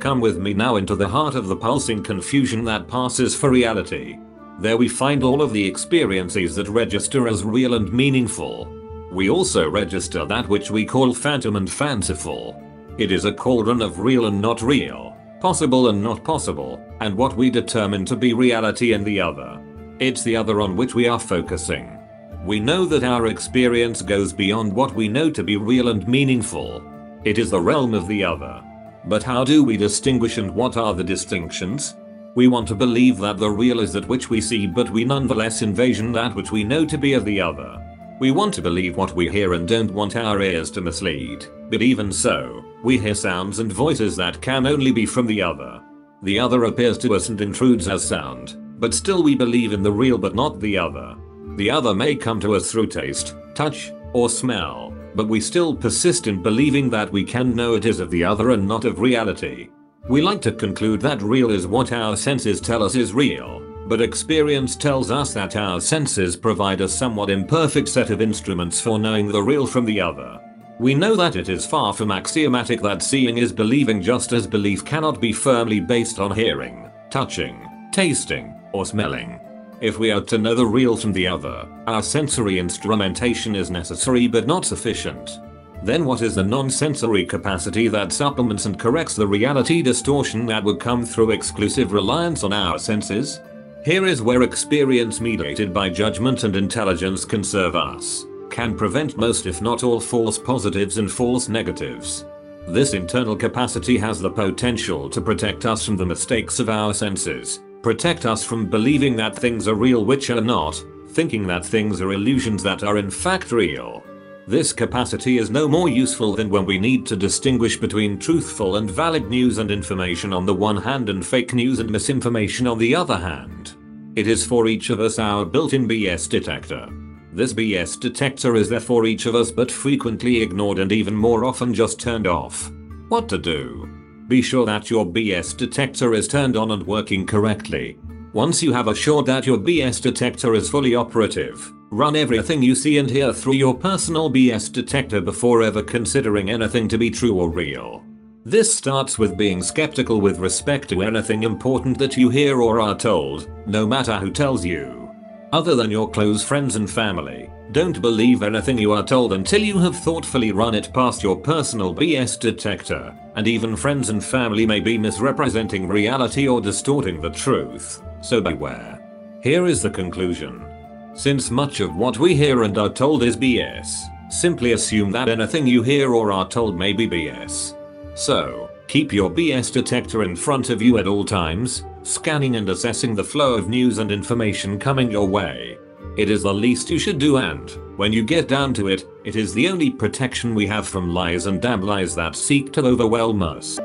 Come with me now into the heart of the pulsing confusion that passes for reality. There we find all of the experiences that register as real and meaningful. We also register that which we call phantom and fanciful. It is a cauldron of real and not real, possible and not possible, and what we determine to be reality and the other. It's the other on which we are focusing. We know that our experience goes beyond what we know to be real and meaningful. It is the realm of the other. But how do we distinguish and what are the distinctions? We want to believe that the real is that which we see but we nonetheless invasion that which we know to be of the other. We want to believe what we hear and don't want our ears to mislead, but even so, we hear sounds and voices that can only be from the other. The other appears to us and intrudes as sound, but still we believe in the real but not the other. The other may come to us through taste, touch, or smell, but we still persist in believing that we can know it is of the other and not of reality. We like to conclude that real is what our senses tell us is real, but experience tells us that our senses provide a somewhat imperfect set of instruments for knowing the real from the other. We know that it is far from axiomatic that seeing is believing just as belief cannot be firmly based on hearing, touching, tasting, or smelling. If we are to know the real from the other, our sensory instrumentation is necessary but not sufficient. Then what is the non-sensory capacity that supplements and corrects the reality distortion that would come through exclusive reliance on our senses? Here is where experience mediated by judgment and intelligence can serve us, can prevent most if not all false positives and false negatives. This internal capacity has the potential to protect us from the mistakes of our senses, protect us from believing that things are real which are not, thinking that things are illusions that are in fact real, this capacity is no more useful than when we need to distinguish between truthful and valid news and information on the one hand and fake news and misinformation on the other hand. It is for each of us our built-in BS detector. This BS detector is there for each of us but frequently ignored and even more often just turned off. What to do? Be sure that your BS detector is turned on and working correctly. Once you have assured that your BS detector is fully operative, run everything you see and hear through your personal BS detector before ever considering anything to be true or real. This starts with being skeptical with respect to anything important that you hear or are told, no matter who tells you. Other than your close friends and family, don't believe anything you are told until you have thoughtfully run it past your personal BS detector, and even friends and family may be misrepresenting reality or distorting the truth so beware. Here is the conclusion. Since much of what we hear and are told is BS, simply assume that anything you hear or are told may be BS. So, keep your BS detector in front of you at all times, scanning and assessing the flow of news and information coming your way. It is the least you should do and, when you get down to it, it is the only protection we have from lies and damn lies that seek to overwhelm us.